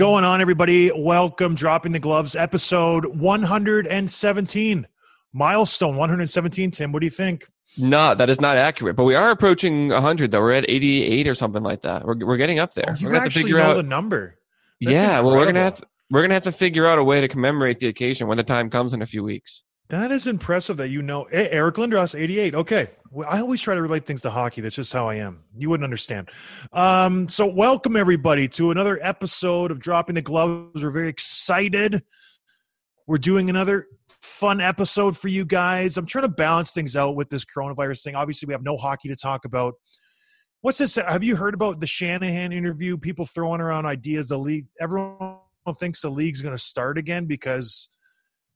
Going on, everybody? Welcome, Dropping the Gloves, episode 117. Milestone 117. Tim, what do you think? No, that is not accurate. But we are approaching 100, though. We're at 88 or something like that. We're, we're getting up there. Oh, you we're gonna have to figure know out. the number. That's yeah, well, we're gonna have to, we're gonna have to figure out a way to commemorate the occasion when the time comes in a few weeks. That is impressive that you know. Hey, Eric Lindros, 88. Okay. I always try to relate things to hockey. That's just how I am. You wouldn't understand. Um, so, welcome everybody to another episode of Dropping the Gloves. We're very excited. We're doing another fun episode for you guys. I'm trying to balance things out with this coronavirus thing. Obviously, we have no hockey to talk about. What's this? Have you heard about the Shanahan interview? People throwing around ideas. The league, everyone thinks the league's going to start again because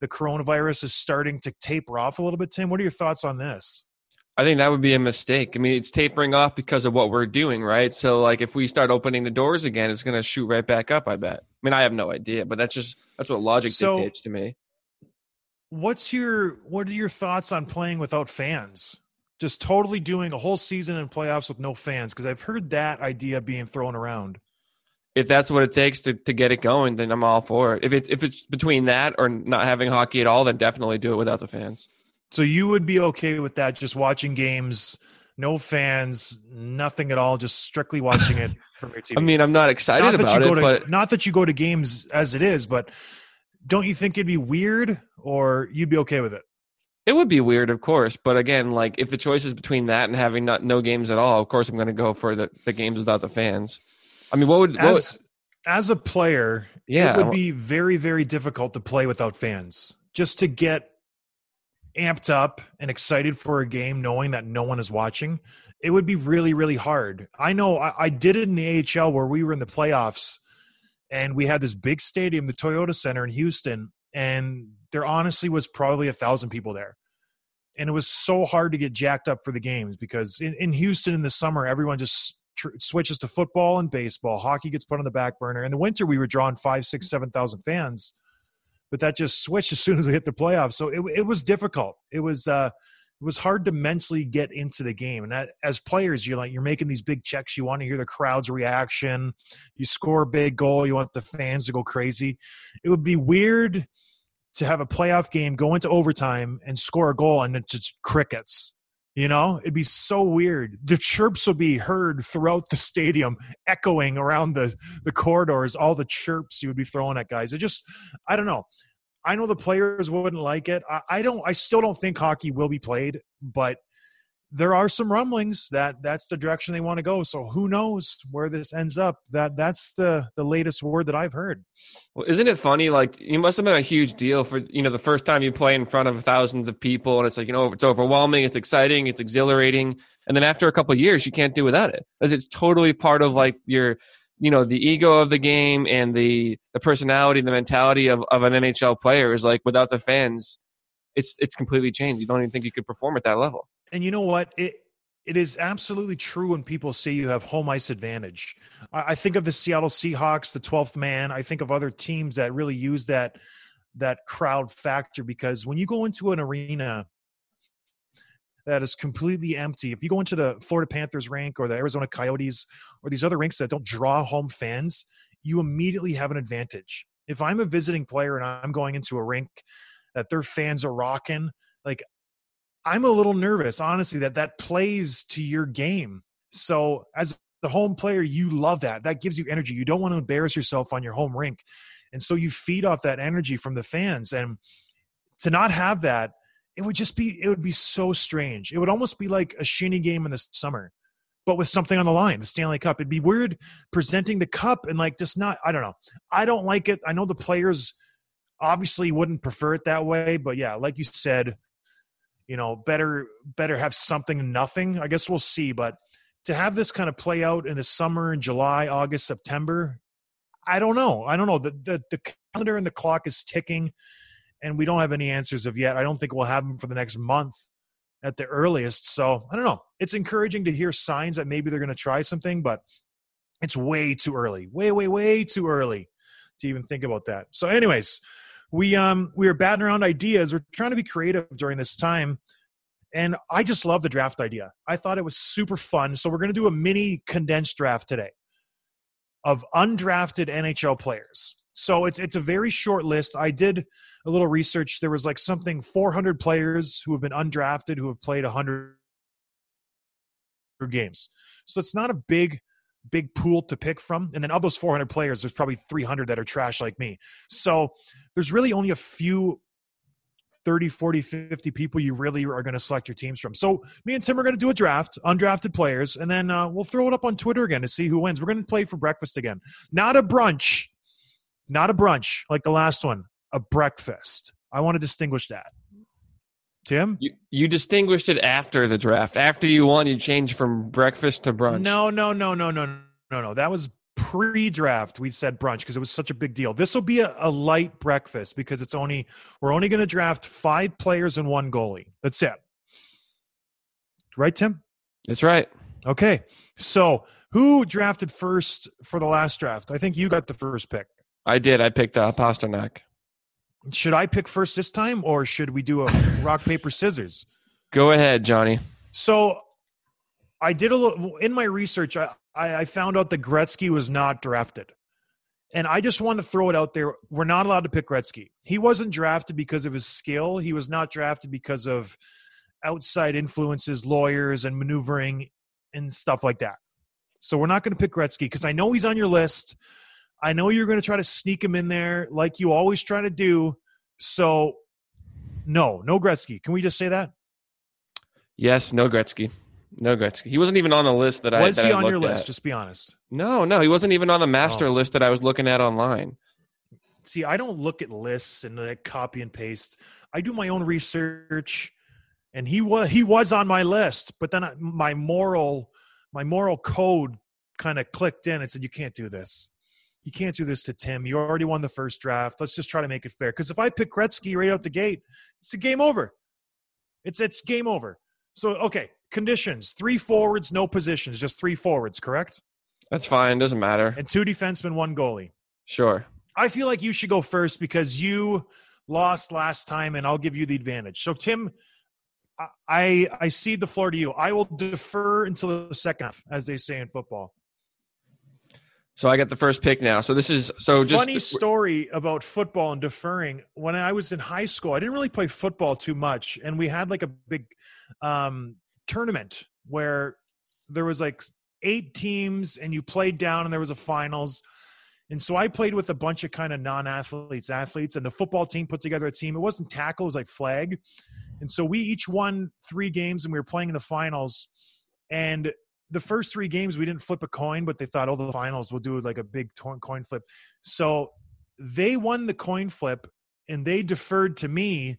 the coronavirus is starting to taper off a little bit. Tim, what are your thoughts on this? I think that would be a mistake. I mean, it's tapering off because of what we're doing, right? So, like, if we start opening the doors again, it's going to shoot right back up. I bet. I mean, I have no idea, but that's just that's what logic So- dictates to me. What's your what are your thoughts on playing without fans? Just totally doing a whole season in playoffs with no fans because I've heard that idea being thrown around. If that's what it takes to, to get it going, then I'm all for it. If it if it's between that or not having hockey at all, then definitely do it without the fans. So you would be okay with that just watching games, no fans, nothing at all, just strictly watching it from your TV. I mean, I'm not excited not about it, to but not that you go to games as it is, but don't you think it'd be weird or you'd be okay with it? It would be weird, of course, but again, like if the choice is between that and having not no games at all, of course I'm going to go for the, the games without the fans. I mean, what would, what would as as a player, Yeah, it would be very very difficult to play without fans. Just to get amped up and excited for a game, knowing that no one is watching, it would be really really hard. I know I, I did it in the AHL where we were in the playoffs, and we had this big stadium, the Toyota Center in Houston, and there honestly was probably a thousand people there. And it was so hard to get jacked up for the games because in, in Houston in the summer, everyone just tr- switches to football and baseball. Hockey gets put on the back burner. In the winter, we were drawing five, six, seven thousand fans, but that just switched as soon as we hit the playoffs. So it, it was difficult. It was uh, it was hard to mentally get into the game. And that, as players, you're like you're making these big checks. You want to hear the crowd's reaction. You score a big goal. You want the fans to go crazy. It would be weird to have a playoff game go into overtime and score a goal and it's just crickets. You know, it'd be so weird. The chirps would be heard throughout the stadium, echoing around the the corridors. All the chirps you would be throwing at guys. It just, I don't know. I know the players wouldn't like it. I, I don't. I still don't think hockey will be played, but there are some rumblings that that's the direction they want to go. So who knows where this ends up? That that's the the latest word that I've heard. Well, isn't it funny? Like, it must have been a huge deal for you know the first time you play in front of thousands of people, and it's like you know it's overwhelming, it's exciting, it's exhilarating, and then after a couple years, you can't do without it because it's totally part of like your you know the ego of the game and the the personality, and the mentality of of an NHL player is like without the fans, it's it's completely changed. You don't even think you could perform at that level. And you know what? It it is absolutely true when people say you have home ice advantage. I, I think of the Seattle Seahawks, the 12th man. I think of other teams that really use that that crowd factor because when you go into an arena that is completely empty, if you go into the Florida Panthers rink or the Arizona Coyotes or these other rinks that don't draw home fans, you immediately have an advantage. If I'm a visiting player and I'm going into a rink that their fans are rocking, like I'm a little nervous, honestly, that that plays to your game. So as the home player, you love that. That gives you energy. You don't want to embarrass yourself on your home rink. And so you feed off that energy from the fans. And to not have that, it would just be, it would be so strange. It would almost be like a shinny game in the summer, but with something on the line, the Stanley Cup. It'd be weird presenting the cup and like just not, I don't know. I don't like it. I know the players obviously wouldn't prefer it that way, but yeah, like you said, you know better better have something nothing i guess we'll see but to have this kind of play out in the summer in july august september i don't know. I don't know. The, the the calendar and the clock is ticking and we don't have any answers of yet. I don't think we'll have them for the next month at the earliest so i don't know. It's encouraging to hear signs that maybe they're going to try something but it's way too early way way way too early to even think about that. So anyways we um we were batting around ideas. We're trying to be creative during this time. And I just love the draft idea. I thought it was super fun. So we're going to do a mini condensed draft today of undrafted NHL players. So it's it's a very short list. I did a little research. There was like something 400 players who have been undrafted who have played 100 games. So it's not a big big pool to pick from. And then of those 400 players, there's probably 300 that are trash like me. So there's really only a few 30, 40, 50 people you really are going to select your teams from. So me and Tim are going to do a draft, undrafted players, and then uh, we'll throw it up on Twitter again to see who wins. We're going to play for breakfast again. Not a brunch, not a brunch like the last one, a breakfast. I want to distinguish that. Tim? You you distinguished it after the draft. After you won, you changed from breakfast to brunch. No, no, no, no, no, no, no. That was pre-draft. We said brunch because it was such a big deal. This will be a, a light breakfast because it's only we're only going to draft five players and one goalie. That's it. Right, Tim? That's right. Okay. So who drafted first for the last draft? I think you got the first pick. I did. I picked uh, Pastrnak. Should I pick first this time, or should we do a rock paper scissors? Go ahead, Johnny. So I did a little in my research. I, I found out that Gretzky was not drafted, and I just want to throw it out there. We're not allowed to pick Gretzky. He wasn't drafted because of his skill. He was not drafted because of outside influences, lawyers, and maneuvering and stuff like that. So we're not going to pick Gretzky because I know he's on your list. I know you're going to try to sneak him in there like you always try to do. So, no, no Gretzky. Can we just say that? Yes, no Gretzky. No Gretzky. He wasn't even on the list that I Was he I on your list? at. Just be honest. No, no, he wasn't even on the master Oh. list that I was looking at online. See, I don't look at lists and like copy and paste. I do my own research, and he was he was on my list, but then I, my moral my moral code kind of clicked in and said, "You can't do this. You can't do this to Tim. You already won the first draft. Let's just try to make it fair." Because if I pick Gretzky right out the gate, it's a game over. It's it's game over. So okay, conditions: three forwards, no positions, just three forwards, correct? That's fine. Doesn't matter. And two defensemen, one goalie. Sure. I feel like you should go first because you lost last time, and I'll give you the advantage. So, Tim, I I, I cede the floor to you. I will defer until the second half, as they say in football. So I got the first pick now. So this is so just Funny story about football and deferring. When I was in high school, I didn't really play football too much, and we had like a big um, tournament where there was like eight teams, and you played down, and there was a finals. And so I played with a bunch of kind of non-athletes, athletes, and the football team put together a team. It wasn't tackle; it was like flag. And so we each won three games and we were playing in the finals. And the first three games we didn't flip a coin, but they thought, oh, the finals we'll do like a big coin flip. So they won the coin flip and they deferred to me.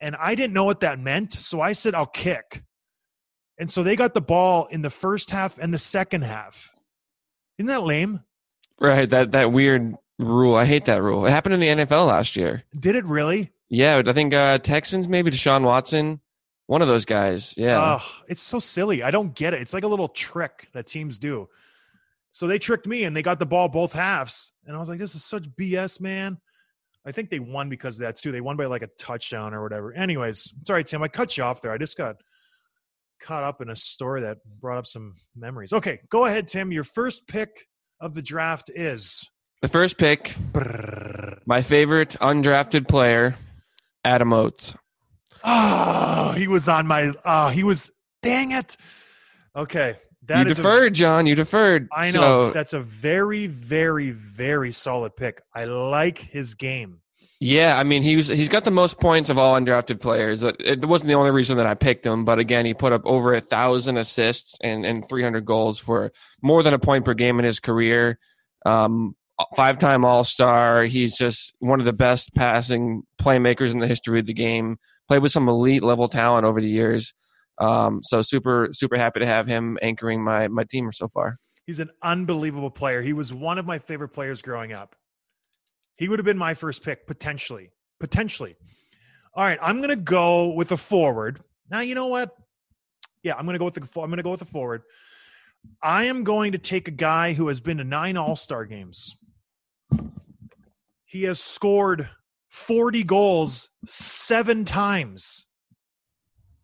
And I didn't know what that meant. So I said, I'll kick. And so they got the ball in the first half and the second half. Isn't that lame? Right. That that weird rule. I hate that rule. It happened in the NFL last year. Did it really? Yeah, I think uh, Texans maybe Deshaun Watson, one of those guys. Yeah. Oh, it's so silly. I don't get it. It's like a little trick that teams do. So they tricked me and they got the ball both halves. And I was like, this is such BS, man. I think they won because of that too. They won by like a touchdown or whatever. Anyways, sorry, Tim. I cut you off there. I just got caught up in a story that brought up some memories. Okay, go ahead, Tim. Your first pick of the draft is the first pick, my favorite undrafted player, Adam Oates. Oh, he was on my oh, he was dang it. Okay. That you is a- deferred, John. You deferred. I know So, that's a very, very, very solid pick. I like his game. yeah, I mean, he was he's got the most points of all undrafted players. It, wasn't the only reason that I picked him, but again, he put up over a thousand assists and and 300 goals for more than a point per game in his career. Um, five time All Star. He's just one of the best passing playmakers in the history of the game. Played with some elite level talent over the years. Um, so super super happy to have him anchoring my my team so far. He's an unbelievable player. He was one of my favorite players growing up. He would have been my first pick potentially. Potentially. All right, I'm going to go with the forward. Now, you know what? Yeah, I'm going to go with the I'm going to go with the forward. I am going to take a guy who has been to 9 All-Star games. He has scored 40 goals 7 times.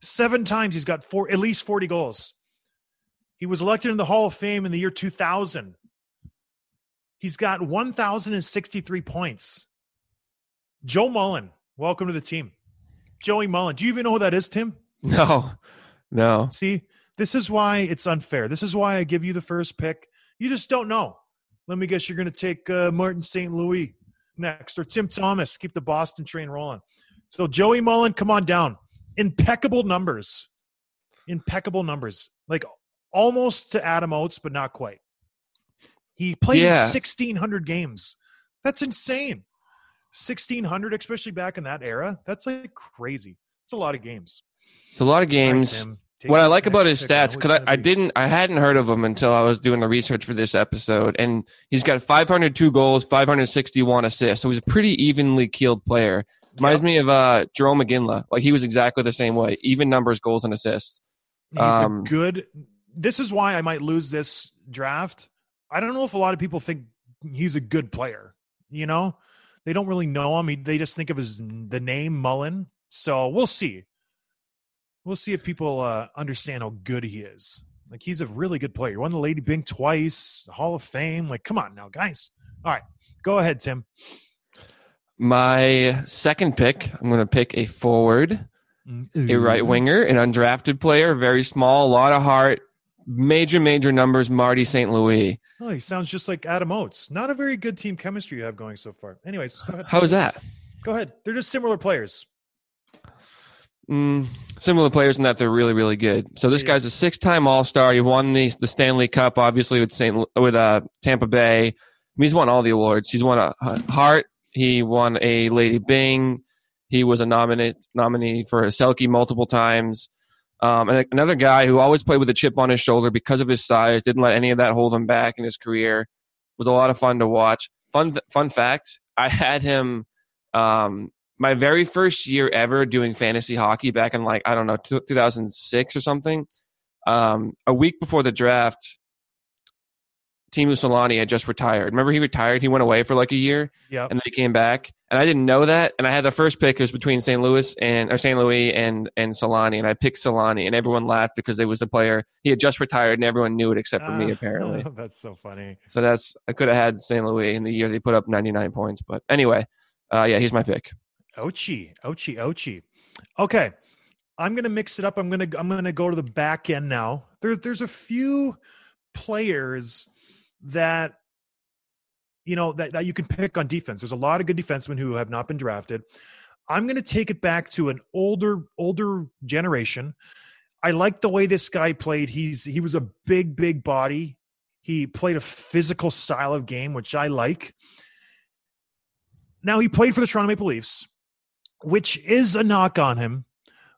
7 times he's got four at least 40 goals. He was elected in the Hall of Fame in the year 2000. He's got 1,063 points. Joe Mullen, welcome to the team. Joey Mullen. Do you even know who that is, Tim? No, no. See, this is why it's unfair. This is why I give you the first pick. You just don't know. Let me guess, you're going to take uh, Martin St. Louis next or Tim Thomas. Keep the Boston train rolling. So, Joey Mullen, come on down. Impeccable numbers. Impeccable numbers. Like almost to Adam Oates, but not quite. He played Yeah. 1,600 games. That's insane. 1,600, especially back in that era. That's like crazy. It's a lot of games. It's a lot of games. Take what I like about his pick. I know stats because I, I didn't I hadn't heard of him until I was doing the research for this episode, and he's got 502 goals, 561 assists, so he's a pretty evenly keeled player. Reminds Yep. me of uh, Jarome Iginla. Like he was exactly the same way, even numbers, goals, and assists. He's Um, a good. This is why I might lose this draft. I don't know if a lot of people think he's a good player. You know, they don't really know him. He, they just think of his the name Mullen. So we'll see. We'll see if people uh, understand how good he is. Like he's a really good player. He won the Lady Byng twice, Hall of Fame. Like, come on now, guys. All right, go ahead, Tim. My second pick, I'm going to pick a forward, a right winger, an undrafted player, very small, a lot of heart, major major numbers. Marty St. Louis. Oh, he sounds just like Adam Oates. Not a very good team chemistry you have going so far. Anyways. How is that? Go ahead. They're just similar players. Mm, similar players in that they're really, really good. So this guy's a six-time All-Star. He won the the Stanley Cup, obviously with Saint with uh, Tampa Bay. I mean, he's won all the awards. He's won a Hart. He won a Lady Byng. He was a nominate nominee for a Selke multiple times. Um, and another guy who always played with a chip on his shoulder because of his size, didn't let any of that hold him back in his career. Was a lot of fun to watch. Fun fun fact: I had him um, my very first year ever doing fantasy hockey back in like I don't know 2006 or something. Um, a week before the draft, Teemu Selanne had just retired. Remember, he retired. He went away for like a year, Yep. and then he came back. And I didn't know that. And I had the first pick. It was between St. Louis and or St. Louis and and Selanne, and I picked Selanne, and everyone laughed because it was a player he had just retired, and everyone knew it except for me Ah, apparently. that's so funny. So that's I could have had St. Louis in the year they put up 99 points, but anyway, uh, yeah, he's my pick. Ochi, Ochi, Ochi. Okay, I'm gonna mix it up. I'm gonna I'm gonna go to the back end now. There, there's a few players that you know that, that you can pick on defense. There's a lot of good defensemen who have not been drafted. I'm to take it back to an older older generation. I like the way this guy played. He's he was a big big body. He played a physical style of game, which I like. Now he played for the Toronto Maple Leafs, which is a knock on him,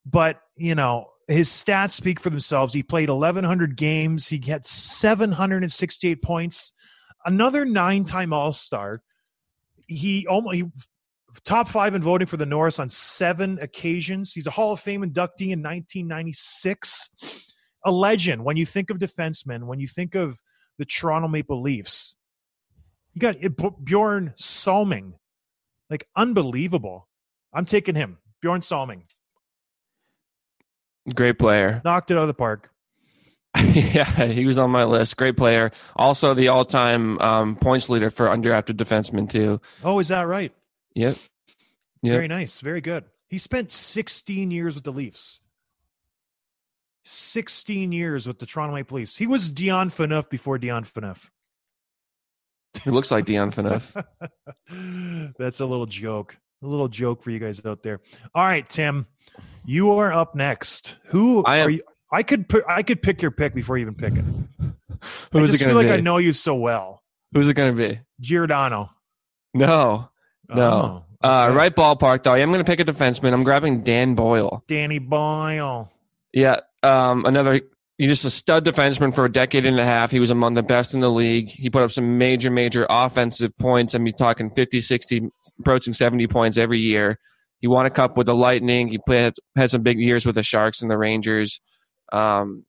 but you know his stats speak for themselves. He played 1,100 games. He gets 768 points. Another nine-time All-Star. He almost he top five in voting for the Norris on seven occasions. He's a Hall of Fame inductee in 1996. A legend. When you think of defensemen, when you think of the Toronto Maple Leafs, you got eh, it- Bjorn Salming. Like unbelievable. I'm taking him. Bjorn Salming Great player. knocked it out of the park. yeah, he was on my list. Great player. Also, the all-time um, points leader for undrafted defensemen too. Oh, is that right? Yep. Yep. Very nice. Very good. He spent 16 years with the Leafs. 16 years with the Toronto Maple Leafs. He was Dion Phaneuf before Dion Phaneuf. He looks like Dion Phaneuf. That's a little joke. A little joke for you guys out there. All right, Tim, you are up next. Who I am- are you? I could put, I could pick your pick before you even pick it. I it just feel going like I know you so well. Who's it going to be? Giordano. No. No. Oh, Uh, right ballpark though. I am going to pick a defenseman. I'm grabbing Dan Boyle. Danny Boyle. Yeah. Um, another. He's just a stud defenseman for a decade and a half. He was among the best in the league. He put up some major, major offensive points. I mean, talking 50, 60, approaching 70 points every year. He won a cup with the Lightning. He played had some big years with the Sharks and the Rangers. Um,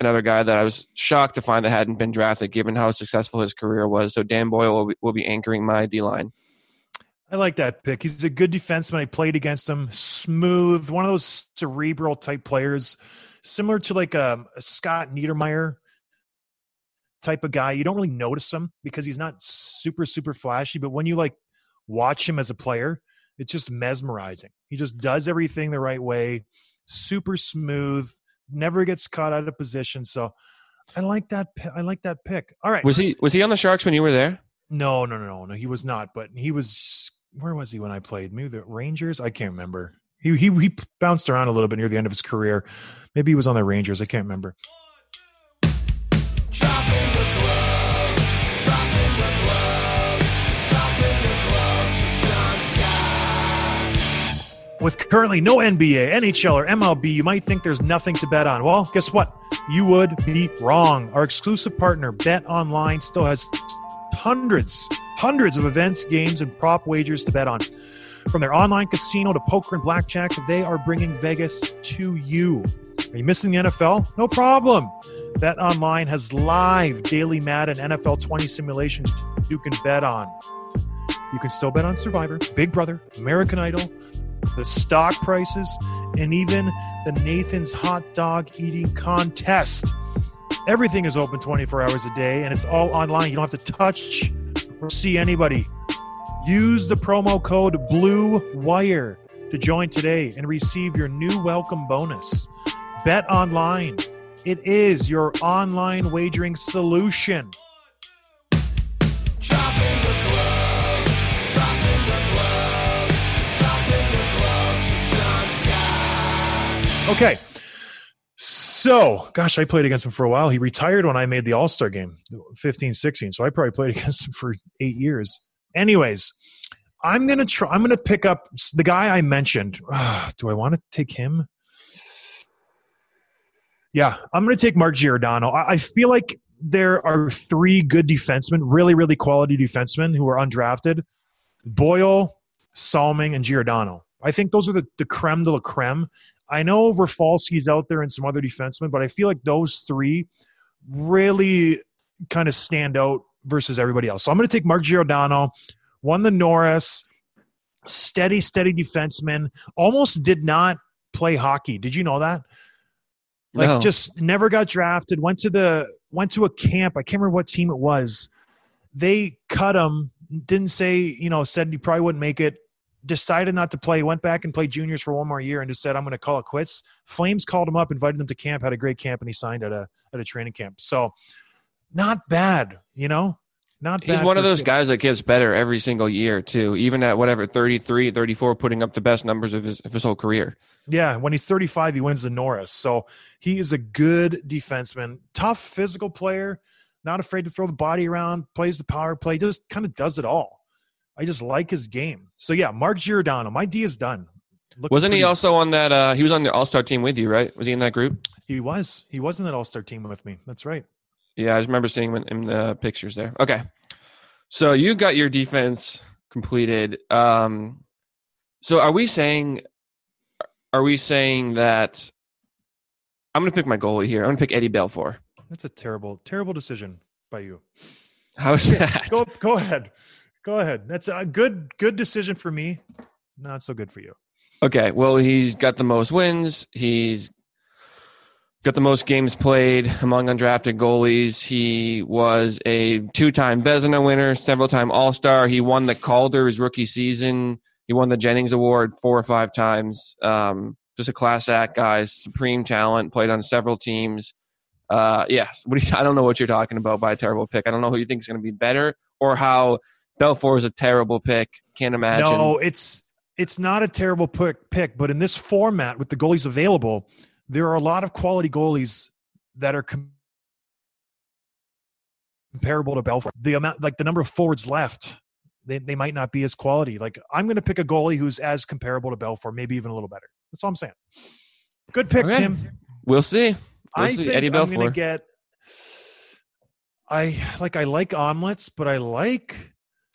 another guy that I was shocked to find that hadn't been drafted, given how successful his career was. So Dan Boyle will be, will be anchoring my D line. I like that pick. He's a good defenseman. I played against him. Smooth, one of those cerebral type players, similar to like a, a Scott Niedermayer type of guy. You don't really notice him because he's not super super flashy, but when you like watch him as a player, it's just mesmerizing. He just does everything the right way, super smooth, never gets caught out of position. So I like that. I like that pick. All right. Was he was he on the Sharks when you were there? No, no, no, no, no. He was not. But he was. Where was he when I played? Maybe the Rangers. I can't remember. He he he bounced around a little bit near the end of his career. Maybe he was on the Rangers. I can't remember. With currently no NBA, NHL, or MLB, you might think there's nothing to bet on. Well, guess what? You would be wrong. Our exclusive partner, Bet Online, still has hundreds, hundreds of events, games, and prop wagers to bet on. From their online casino to poker and blackjack, they are bringing Vegas to you. Are you missing the NFL? No problem. Bet Online has live daily Madden NFL 20 simulations you can bet on. You can still bet on Survivor, Big Brother, American Idol, the stock prices, and even the Nathan's hot dog eating contest. Everything is open 24 hours a day and it's all online. You don't have to touch or see anybody. Use the promo code Blue Wire to join today and receive your new welcome bonus. Bet online. It is your online wagering solution. Okay. So, gosh, I played against him for a while. He retired when I made the All Star game, 15, 16. So I probably played against him for eight years. Anyways, I'm gonna try. I'm gonna pick up the guy I mentioned. Ah, do I want to take him? Yeah, I'm gonna take Mark Giordano. I, I feel like there are three good defensemen, really, really quality defensemen who are undrafted: Boyle, Salming, and Giordano. I think those are the, the creme de la creme. I know Rafalski's out there and some other defensemen, but I feel like those three really kind of stand out versus everybody else. So I'm going to take Mark Giordano, won the Norris, steady, steady defenseman, almost did not play hockey. Did you know that? Like No. just never got drafted, went to the went to a camp. I can't remember what team it was. They cut him, didn't say, you know, said he probably wouldn't make it decided not to play, went back and played juniors for one more year and just said, I'm going to call it quits. Flames called him up, invited him to camp, had a great camp, and he signed at a, at a training camp. So not bad, you know? Not bad He's one of those guys that gets better every single year, too. Even at whatever, 33, 34, putting up the best numbers of his, of his whole career. Yeah, when he's 35, he wins the Norris. So he is a good defenseman, tough physical player, not afraid to throw the body around, plays the power play, just kind of does it all. I just like his game. So yeah, Mark Giordano, my D is done. Looking Wasn't he also on that? Uh, he was on the All Star team with you, right? Was he in that group? He was. He was in that All Star team with me. That's right. Yeah, I just remember seeing him in, the pictures there. Okay, so you got your defense completed. Um, so are we saying? Are we saying that? I'm going to pick my goalie here. I'm going to pick Eddie Belfour. That's a terrible, terrible decision by you. How's that? Go, go ahead. Go ahead. That's a good, good decision for me. Not so good for you. Okay, well, he's got the most wins. He's got the most games played among undrafted goalies. He was a two-time Vezina winner, several-time All-Star. He won the Calder his rookie season. He won the Jennings Award four or five times. Um, just a class act guy, supreme talent. Played on several teams. Uh, yes, you, I don't know what you're talking about by a terrible pick. I don't know who you think is going to be better or how Belfour is a terrible pick. Can't imagine. No, it's it's not a terrible pick, pick, but in this format with the goalies available, there are a lot of quality goalies that are com- comparable to Belfour. The amount, like the number of forwards left, they, they might not be as quality. Like I'm going to pick a goalie who's as comparable to Belfour, maybe even a little better. That's all I'm saying. Good pick, Okay. Tim. We'll see. We'll I see. think Eddie I'm going to get. I like I like omelets, but I like.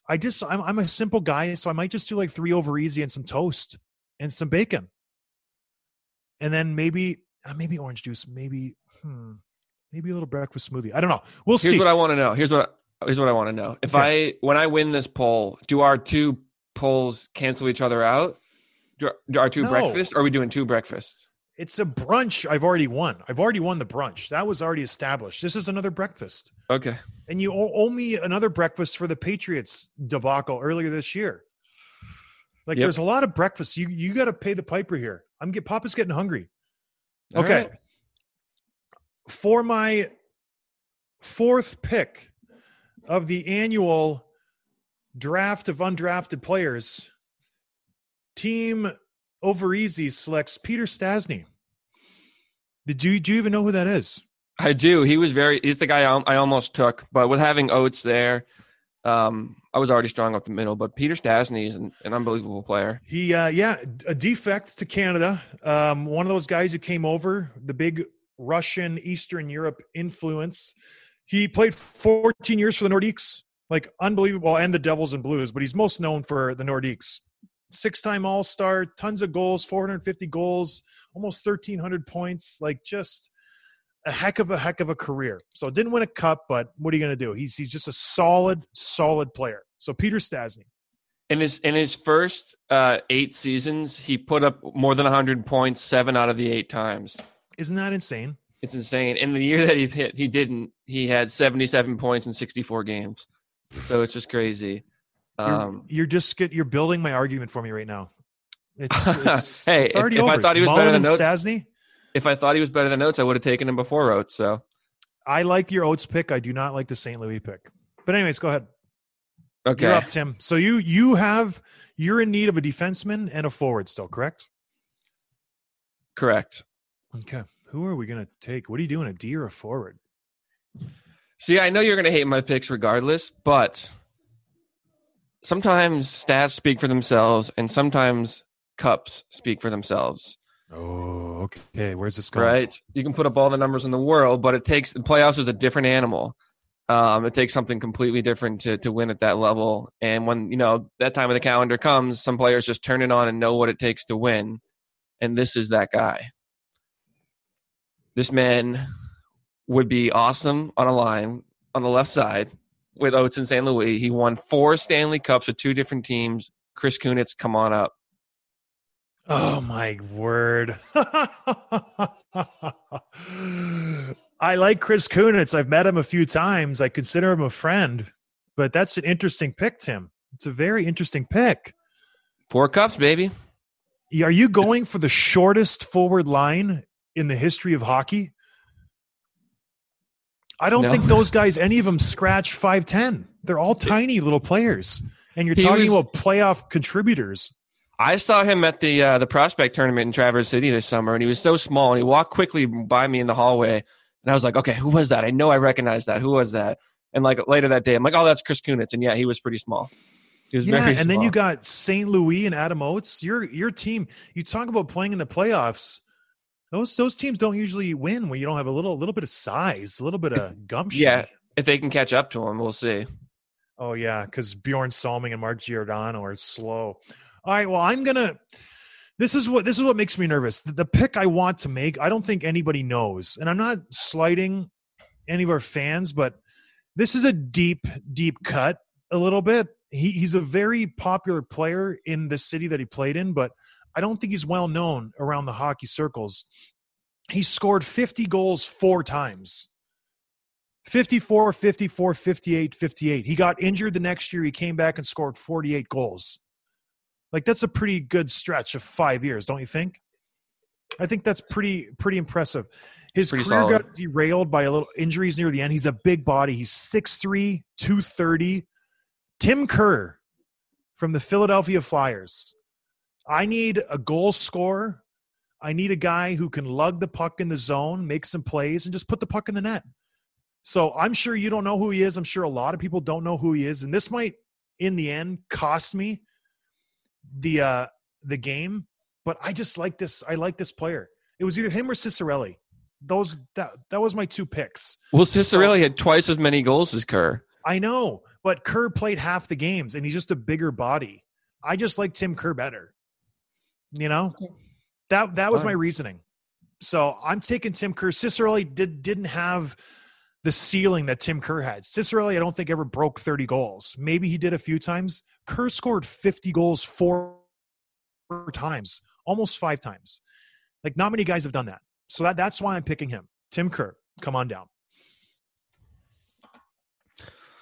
I just I'm I'm a simple guy, so I might just do like three over easy and some toast and some bacon, and then maybe uh, maybe orange juice, maybe hmm, maybe a little breakfast smoothie. I don't know. We'll Here's see. Here's what I want to know. Here's what here's what I want to know. If I when I win this poll, do our two polls cancel each other out? Do, do our two No. breakfasts? Or are we doing two breakfasts? it's a brunch. I've already won. I've already won the brunch. That was already established. This is another breakfast. Okay. And you owe, owe me another breakfast for the Patriots debacle earlier this year. Like Yep. there's a lot of breakfasts. You you got to pay the piper here. I'm get Papa's getting hungry. All Okay. right. For my fourth pick of the annual draft of undrafted players, Team Over Easy selects Peter Stastny. Did you do you even know who that is? I do. He was very. He's the guy I, I almost took, but with having Oates there, um, I was already strong up the middle. But Peter Stastny is an, an unbelievable player. He, uh, yeah, a defect to Canada. Um, one of those guys who came over, the big Russian Eastern Europe influence. He played 14 years for the Nordiques, like unbelievable, and the Devils and Blues. But he's most known for the Nordiques. Six-time All-Star, tons of goals, 450 goals, almost 1,300 points. Like just a heck of a heck of a career. So didn't win a cup, but what are you going to do? He's he's just a solid, solid player. So Peter Stastny. In his in his first uh, eight seasons, he put up more than 100 points seven out of the eight times. Isn't that insane? It's insane. And the year that he hit, he didn't. He had 77 points in 64 games. So it's just crazy. You're, Um, you're just get you're building my argument for me right now. It's, it's, Hey, it's if- already if I over. thought he was Mullen better than Stastny. If I thought he was better than Oates, I would have taken him before Oates. So I like your Oates pick. I do not like the St. Louis pick. But anyways, go ahead. okay, You're up, Tim. So you you have you're in need of a defenseman and a forward still, correct? correct. Okay. Who are we gonna take? What are you doing? A D or a forward? See, I know you're going to hate my picks regardless, but sometimes stats speak for themselves, and sometimes cups speak for themselves. Oh, okay. Where's this going? Right? You can put up all the numbers in the world, but it takes the playoffs is a different animal. Um, it takes something completely different to to win at that level. And when you know that time of the calendar comes, some players just turn it on and know what it takes to win. And this is that guy. This man would be awesome on a line on the left side with Oates in St. Louis. He won four Stanley Cups with two different teams. Chris Kunitz, come on up. Oh my word. I like Chris Kunitz. I've met him a few times. I consider him a friend, but that's an interesting pick, Tim. It's a very interesting pick. Four cups, baby. Are you going for the shortest forward line in the history of hockey? I don't No. think those guys, any of them, scratch five ten. They're all tiny little players, and you're He talking was- about playoff contributors. I saw him at the uh, the prospect tournament in Traverse City this summer, and he was so small, and he walked quickly by me in the hallway, and I was like, "Okay, who was that? I know I recognize that. Who was that?" And like later that day, I'm like, "Oh, that's Chris Kunitz," and yeah, he was pretty small. He was Yeah, very and then you got St. Louis and Adam Oates. Your your team. You talk about playing in the playoffs. Those those teams don't usually win when you don't have a little little bit of size, a little bit of gumption. yeah. If they can catch up to him, we'll see. Oh yeah, because Bjorn Salming and Mark Giordano are slow. All right, well I'm gonna. This is what this is what makes me nervous. The, the pick I want to make, I don't think anybody knows, and I'm not slighting any of our fans, but this is a deep, deep cut. A little bit. He, he's a very popular player in the city that he played in, but I don't think he's well known around the hockey circles. He scored 50 goals four times. 54, 54, 58, 58. He got injured the next year. He came back and scored 48 goals. Like that's a pretty good stretch of five years, don't you think? I think that's pretty pretty impressive. His Pretty career solid. got derailed by a little injuries near the end. He's a big body. He's 6'3, 230. Tim Kerr from the Philadelphia Flyers. I need a goal scorer. I need a guy who can lug the puck in the zone, make some plays, and just put the puck in the net. So I'm sure you don't know who he is. I'm sure a lot of people don't know who he is, and this might, in the end, cost me the uh, the game. But I just like this. I like this player. It was either him or Ciccarelli. Those that that was my two picks. Well, Ciccarelli had twice as many goals as Kerr. I know, but Kerr played half the games, and he's just a bigger body. I just like Tim Kerr better. You know, that that was my reasoning. So I'm taking Tim Kerr. Ciccarelli did didn't have the ceiling that Tim Kerr had. Ciccarelli, I don't think ever broke 30 goals. Maybe he did a few times. Kerr scored 50 goals four times, almost five times. Like not many guys have done that. So that that's why I'm picking him. Tim Kerr, come on down.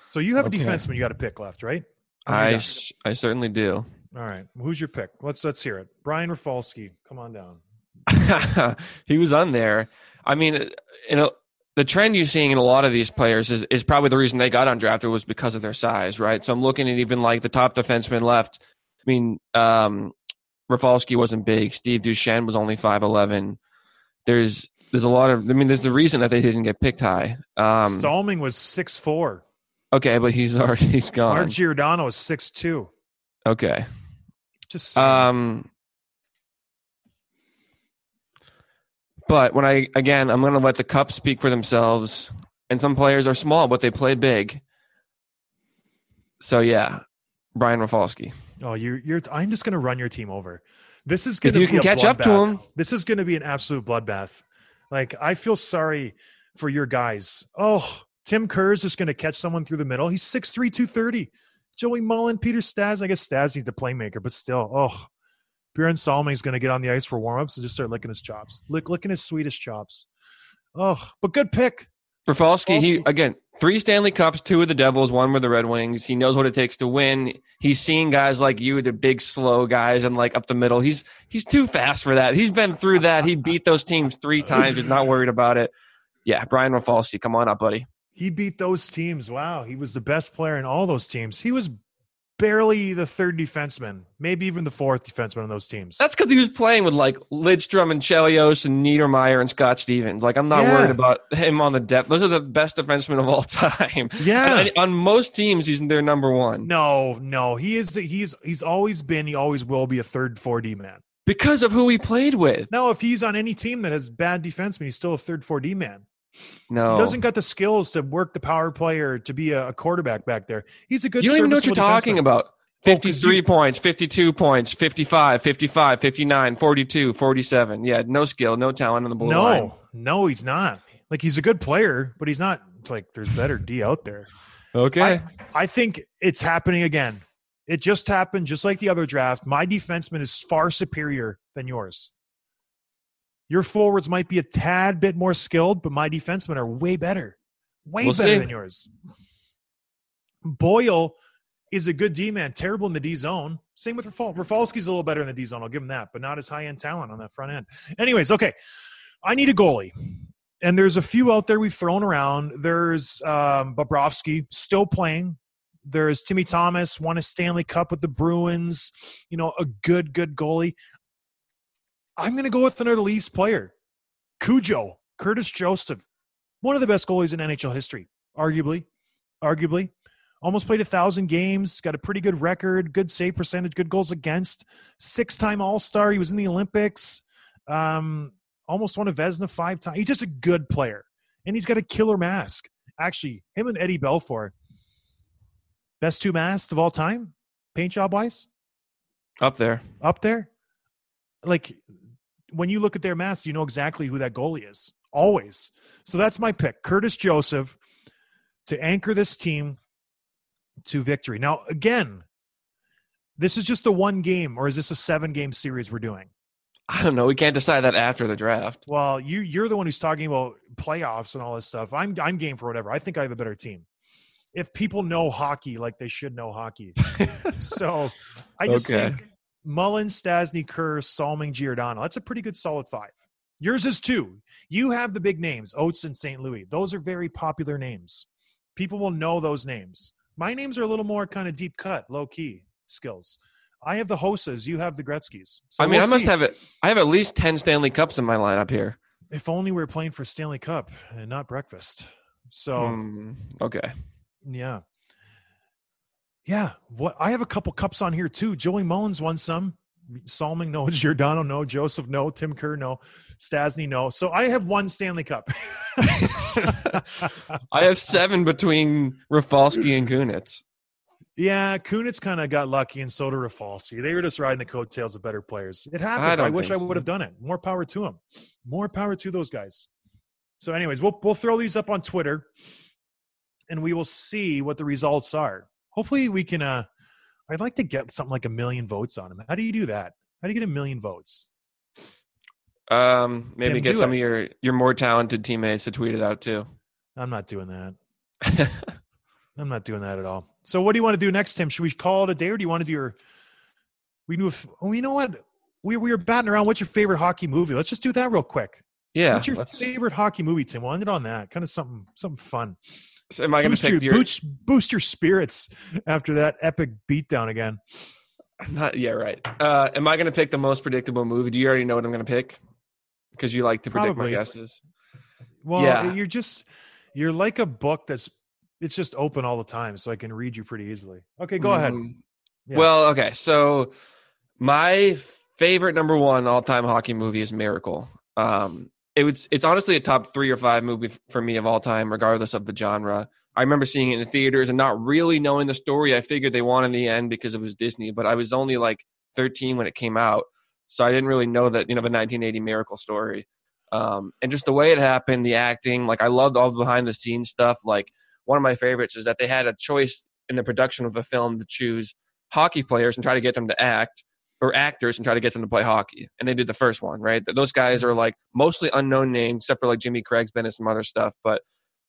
So you have Okay. a defenseman you got to pick left, right? I got- s- I certainly do. all right. Who's your pick? Let's let's hear it. Brian Rafalski, come on down. he was on there. I mean, you know, the trend you're seeing in a lot of these players is, is probably the reason they got undrafted was because of their size, right? So I'm looking at even like the top defenseman left. I mean, um, Rafalski wasn't big. Steve Duchesne was only five eleven. There's there's a lot of. I mean, there's the reason that they didn't get picked high. Um, Salming was six four. okay, but he's already he's gone. Mark Giordano is six two. Okay. Just saying. Um, but when I again, I'm going to let the cup speak for themselves. And some players are small, but they play big. So yeah, Brian Rafalski. oh, you're you're. I'm just gonna run your team over. This is gonna you be can a catch up to him. This is gonna be an absolute bloodbath. Like I feel sorry for your guys. Oh, Tim Kerr is just gonna catch someone through the middle. He's 6'3", 230. Joey Mullen, Peter Stas. I guess Stas he's the playmaker, but still, oh, Bjorn Salming is gonna get on the ice for warmups and just start licking his chops, lick licking his sweetest chops. Oh, but good pick. Rafalski, he again three Stanley Cups, two with the Devils, one with the Red Wings. He knows what it takes to win. He's seen guys like you, the big slow guys, and like up the middle. He's he's too fast for that. He's been through that. He beat those teams three times. He's not worried about it. Yeah, Brian Rafalski, come on up, buddy. He beat those teams. Wow, he was the best player in all those teams. He was barely the third defenseman, maybe even the fourth defenseman on those teams. That's because he was playing with like Lidstrom and Chelios and Niedermayer and Scott Stevens. Like I'm not Yeah. worried about him on the depth. Those are the best defensemen of all time. yeah. And on most teams, he's their number one no, no, he is. He's he's always been. He always will be a third, four D man. because of who he played with. Now, if he's on any team that has bad defenseman, he's still a third, four D man. No, He doesn't got the skills to work the power play or to be a, quarterback back there. He's a good. you don't even know what you're talking about. Oh, 'cause 53 you- points, 52 points, 55, 55, 59, 42, 47. Yeah, no skill, no talent on the blue No, line. no, he's not. Like he's a good player, but he's not. Like there's better D out there. Okay. I, I think it's happening again. It just happened, just like the other draft. My defenseman is far superior than yours. Your forwards might be a tad bit more skilled, but my defensemen are way better, way We'll better see. than yours. Boyle is a good D man, terrible in the D zone. Same with Rafal. Rafalski's a little better in the D zone. I'll give him that, but not as high end talent on that front end. Anyways, okay. I need a goalie. and there's a few out there we've thrown around. There's um, Bobrovsky still playing. There's Timmy Thomas, won a Stanley Cup with the Bruins. You know, a good, good goalie. I'm going to go with another Leafs player, Cujo, Curtis Joseph, one of the best goalies in NHL history, arguably. Arguably, almost played a thousand games, got a pretty good record, good save percentage, good goals against, six-time All-Star. He was in the Olympics. Um, almost won a Vezina five times. He's just a good player, and he's got a killer mask. Actually, him and Eddie Belfour, best two masks of all time, paint job wise, Up there. up there. Like when you look at their masks, you know exactly who that goalie is. Always. So that's my pick, Curtis Joseph, to anchor this team to victory. Now, again, this is just a one game, or is this a seven game series we're doing? I don't know. We can't decide that after the draft. Well, you you're the one who's talking about playoffs and all this stuff. I'm I'm game for whatever. I think I have a better team. If people know hockey like they should know hockey. so I just Okay. think Mullen, Stastny, Kerr, Salming, Giordano. That's a pretty good solid five. Yours is two. You have the big names, Oates and St. Louis. Those are very popular names. People will know those names. My names are a little more kind of deep cut, low key skills. I have the Hosas. You have the Gretzky's. So I mean, we'll I must see. have it. I have at least 10 Stanley Cups in my lineup here. If only we were playing for Stanley Cup and not breakfast. So Hmm, okay. yeah, yeah. What I have a couple cups on here too. Joey Mullen won some. Salming no, Giordano no, Joseph no, Tim Kerr no, Stastny no. So I have one Stanley Cup. I have seven between Rafalski and Kunitz. yeah, Kunitz kind of got lucky, and so did Rafalski. They were just riding the coattails of better players. It happens. I, don't wish I would have done it. More power to them. More power to those guys. So, anyways, we'll we'll throw these up on Twitter, and we will see what the results are. Hopefully, we can. uh I'd like to get something like a million votes on him How do you do that? How do you get a million votes? Um, maybe get some it. of your your more talented teammates to tweet it out too. I'm not doing that. I'm not doing that at all. So, what do you want to do next, Tim? Should we call it a day, or do you want to do your? We do. If, oh, you know what? We we were batting around. What's your favorite hockey movie? Let's just do that real quick. yeah. What's your favorite hockey movie, Tim? We'll end it on that. Kind of something something fun. So am I going to your, boost, boost your spirits after that epic beatdown again. Not, yeah, right. Uh, am I going to pick the most predictable movie? Do you already know what I'm going to pick? Because you like to predict Probably. my guesses. Well, Yeah. you're just you're like a book that's it's just open all the time, so I can read you pretty easily. Okay, go ahead. Mhm. Yeah. Well, okay. So my favorite number one all time hockey movie is Miracle. Um, it was it's honestly a top three or five movie for me of all time, regardless of the genre. I remember seeing it in the theaters and not really knowing the story. I figured they won in the end because it was Disney, but I was only like 13 when it came out, so I didn't really know that you know the 1980 Miracle story. Um, and just the way it happened, the acting, like I loved all the behind the scenes stuff. Like one of my favorites is that they had a choice in the production of the film to choose hockey players and try to get them to act or actors and try to get them to play hockey. And they did the first one, right? Those guys are like mostly unknown names, except for like Jimmy Craig's been in some other stuff, but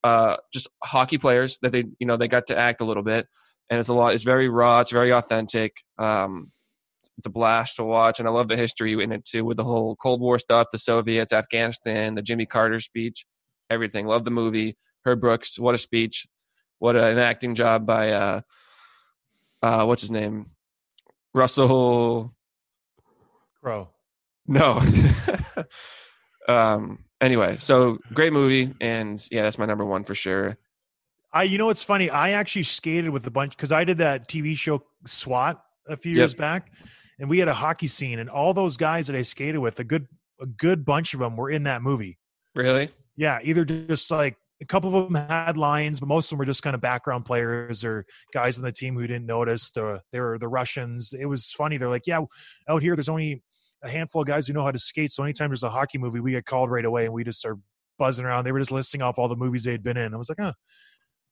uh, just hockey players that they, you know, they got to act a little bit. And it's a lot, it's very raw, it's very authentic. Um, it's a blast to watch. And I love the history in it too, with the whole Cold War stuff, the Soviets, Afghanistan, the Jimmy Carter speech, everything. Love the movie. Herb Brooks, what a speech. What a, an acting job by, uh, uh, what's his name? Russell Crowe. no. um. Anyway, so great movie, and yeah, that's my number one for sure. I you know what's funny? I actually skated with a bunch because I did that TV show SWAT a few years back, and we had a hockey scene, and all those guys that I skated with, a good a good bunch of them were in that movie. Really? Yeah, either just like a couple of them had lines, but most of them were just kind of background players or guys on the team who didn't notice. The they were the Russians. It was funny. They're like, yeah, out here there's only a handful of guys who know how to skate. So anytime there's a hockey movie, we get called right away, and we just start buzzing around. They were just listing off all the movies they had been in. I was like, huh.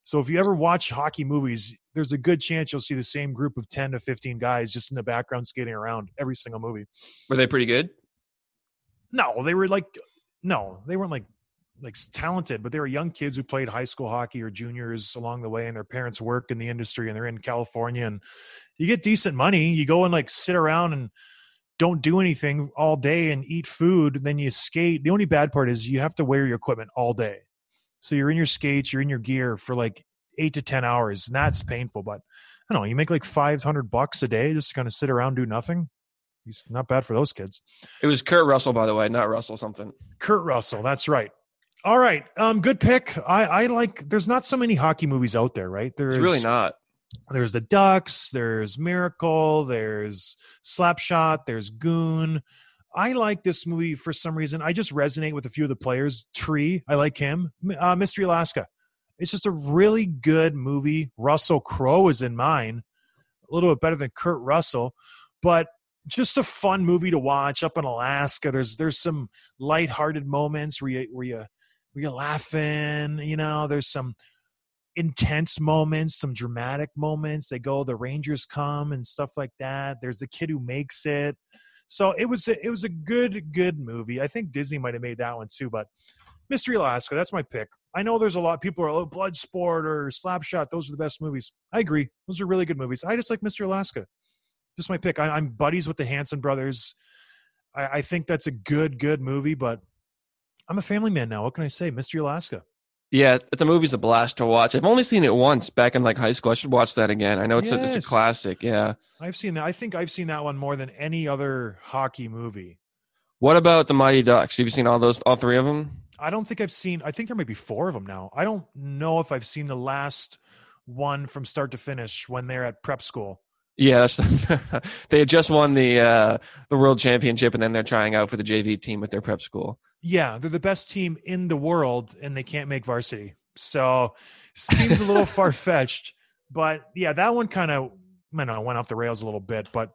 So if you ever watch hockey movies, there's a good chance you'll see the same group of 10 to 15 guys just in the background skating around every single movie. Were they pretty good? No, they were like, no, they weren't like like talented, but they were young kids who played high school hockey or juniors along the way, and their parents work in the industry, and they're in California, and you get decent money. You go and like sit around and don't do anything all day and eat food, then you skate. The only bad part is you have to wear your equipment all day. So you're in your skates, you're in your gear for like eight to 10 hours, and that's painful. But I don't know, you make like 500 bucks a day just to kind of sit around, do nothing. He's not bad for those kids. It was Kurt Russell, by the way, not Russell something. Kurt Russell, that's right. All right, um, good pick. I, I like. There's not so many hockey movies out there, right? There's It's really not. There's the Ducks. There's Miracle. There's Slapshot. There's Goon. I like this movie for some reason. I just resonate with a few of the players. Tree, I like him. Uh, Mystery Alaska. It's just a really good movie. Russell Crowe is in mine, a little bit better than Kurt Russell, but just a fun movie to watch up in Alaska. There's there's some lighthearted moments where you where you where you're laughing. You know, there's some intense moments, some dramatic moments. They go, the Rangers come and stuff like that. There's the kid who makes it. So it was a, it was a good good movie. I think Disney might have made that one too, but Mystery Alaska, that's my pick. I know there's a lot of people are oh, Bloodsport or Slapshot. Those are the best movies. I agree. Those are really good movies. I just like Mystery Alaska. Just my pick. I, I'm buddies with the Hanson brothers. I, I think that's a good good movie, but I'm a family man now. What can I say? Mystery Alaska. Yeah, the movie's a blast to watch. I've only seen it once back in like high school. I should watch that again. I know it's a, it's a classic. Yeah. I've seen that. I think I've seen that one more than any other hockey movie. What about the Mighty Ducks? Have you seen all those, all three of them? I don't think I've seen. I think there might be four of them now. I don't know if I've seen the last one from start to finish when they're at prep school. Yeah, that's they had just won the uh, the world championship, and then they're trying out for the JV team at their prep school. Yeah, they're the best team in the world, and they can't make varsity. So seems a little far fetched, but yeah, that one kind of I know went off the rails a little bit. But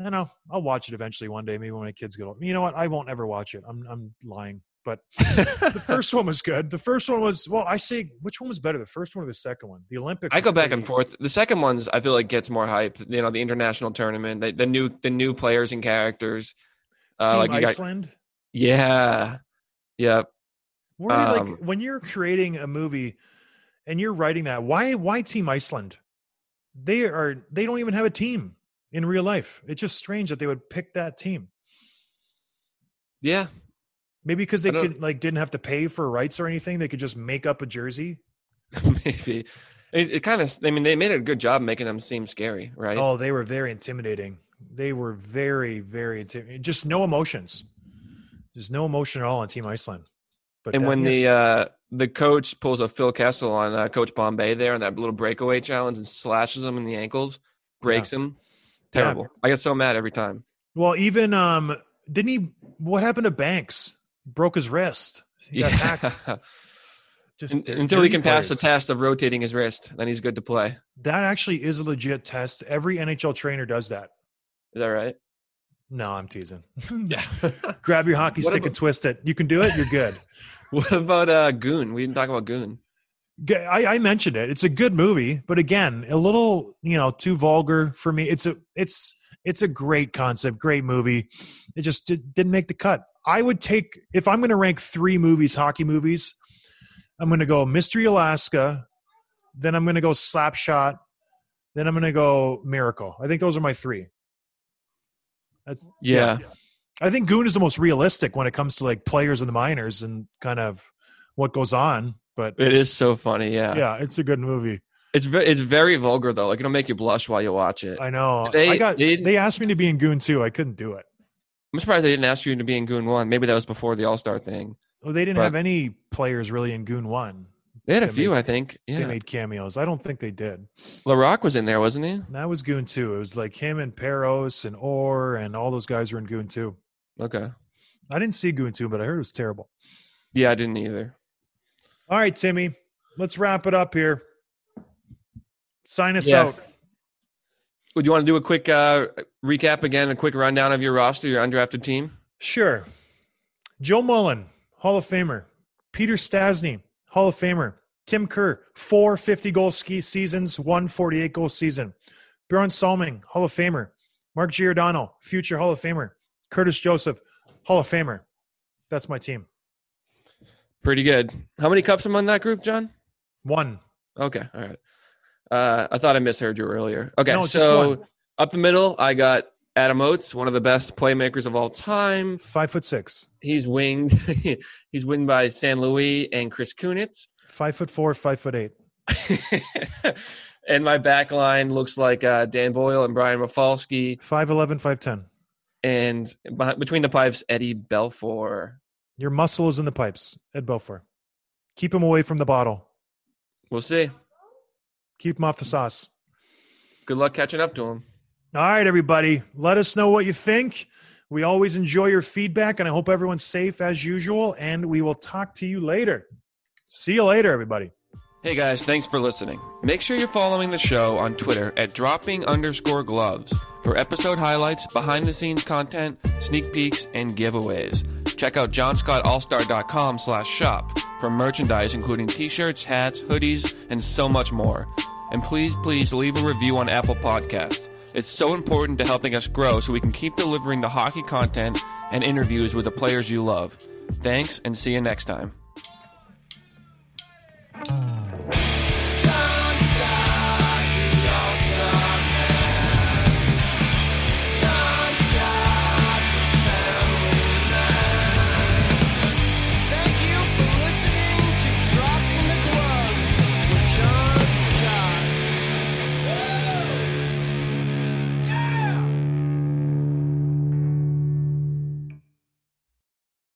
I don't know. I'll watch it eventually one day, maybe when my kids get old. You know what? I won't ever watch it. I'm I'm lying. But the first one was good. The first one was well. I say which one was better, the first one or the second one? The Olympics. I go back and forth. The second one's I feel like gets more hype. You know, the international tournament, the, the new the new players and characters. Uh, Team like you got, Iceland. yeah, yeah. Were Um, like when you're creating a movie and you're writing that? Why why Team Iceland? They are they don't even have a team in real life. It's just strange that they would pick that team. Yeah, Maybe because they could like didn't have to pay for rights or anything. They could just make up a jersey. maybe. It, it kind of. I mean, they made a good job making them seem scary, right? Oh, they were very intimidating. They were very very intimidating. Just no emotions. There's no emotion at all on Team Iceland. But and that- when yeah. the uh, the coach pulls a Phil Kessel on uh, Coach Bombay there on that little breakaway challenge and slashes him in the ankles, breaks him, Yeah. terrible. I get so mad every time. well, even um, didn't he? What happened to Banks? Broke his wrist. He got hacked. Just Until he can pass the test of rotating his wrist, then he's good to play. That actually is a legit test. Every NHL trainer does that. Is that right? No, I'm teasing. Yeah. Grab your hockey What stick about- and twist it. You can do it. You're good. what about uh, Goon? We didn't talk about Goon. I, I, mentioned it. It's a good movie, but again, a little you know too vulgar for me. It's a it's it's a great concept, great movie. It just did, didn't make the cut. I would take if I'm going to rank three movies, hockey movies. I'm going to go Mystery Alaska, then I'm going to go Slapshot, then I'm going to go Miracle. I think those are my three. That's Yeah. I think Goon is the most realistic when it comes to like players in the minors and kind of what goes on. But It is so funny. Yeah. yeah, it's a good movie. It's ve- it's very vulgar though. Like it'll make you blush while you watch it. I know. They- I got. they- They, asked me to be in Goon 2. I couldn't do it. I'm surprised they didn't ask you to be in Goon One. Maybe that was before the All Star thing. Well, they didn't But- have any players really in Goon One. They had a They few, made- I think. Yeah. They made cameos. I don't think they did. Laraque was in there, wasn't he? That was Goon two. It was like him and Parros and Orr and all those guys were in Goon two. Okay. I didn't see Goon two, but I heard it was terrible. Yeah, I didn't either. All right, Timmy, let's wrap it up here. Sign us Yeah. out. Would you want to do a quick uh, recap again, a quick rundown of your roster, your undrafted team? Sure. Joe Mullen, Hall of Famer. Peter Stastny, Hall of Famer. Tim Kerr, four 50 goal ski seasons, one 48 goal season. Bjorn Salming, Hall of Famer. Mark Giordano, future Hall of Famer. Curtis Joseph, Hall of Famer. That's my team. Pretty good. How many cups among that group, John? One. Okay, all right. Uh, I thought I misheard you earlier. Okay, No, so up the middle, I got Adam Oates, one of the best playmakers of all time. Five foot six. He's winged. he's winged by St. Louis and Chris Kunitz. Five foot four, five foot eight. and my back line looks like uh, Dan Boyle and Brian Rafalski. Five eleven, five ten. And beh- between the pipes, Eddie Belfour. Your muscle is in the pipes, Ed Belfour. Keep him away from the bottle. We'll see. Keep them off the sauce. Good luck catching up to them. All right, everybody. Let us know what you think. We always enjoy your feedback, and I hope everyone's safe as usual. And we will talk to you later. See you later, everybody. Hey guys, thanks for listening. Make sure you're following the show on Twitter at dropping underscore gloves for episode highlights, behind the scenes content, sneak peeks, and giveaways. Check out johnscottallstar.com slash shop for merchandise, including t shirts, hats, hoodies, and so much more. And please, please leave a review on Apple Podcasts. It's so important to helping us grow so we can keep delivering the hockey content and interviews with the players you love. Thanks, and see you next time.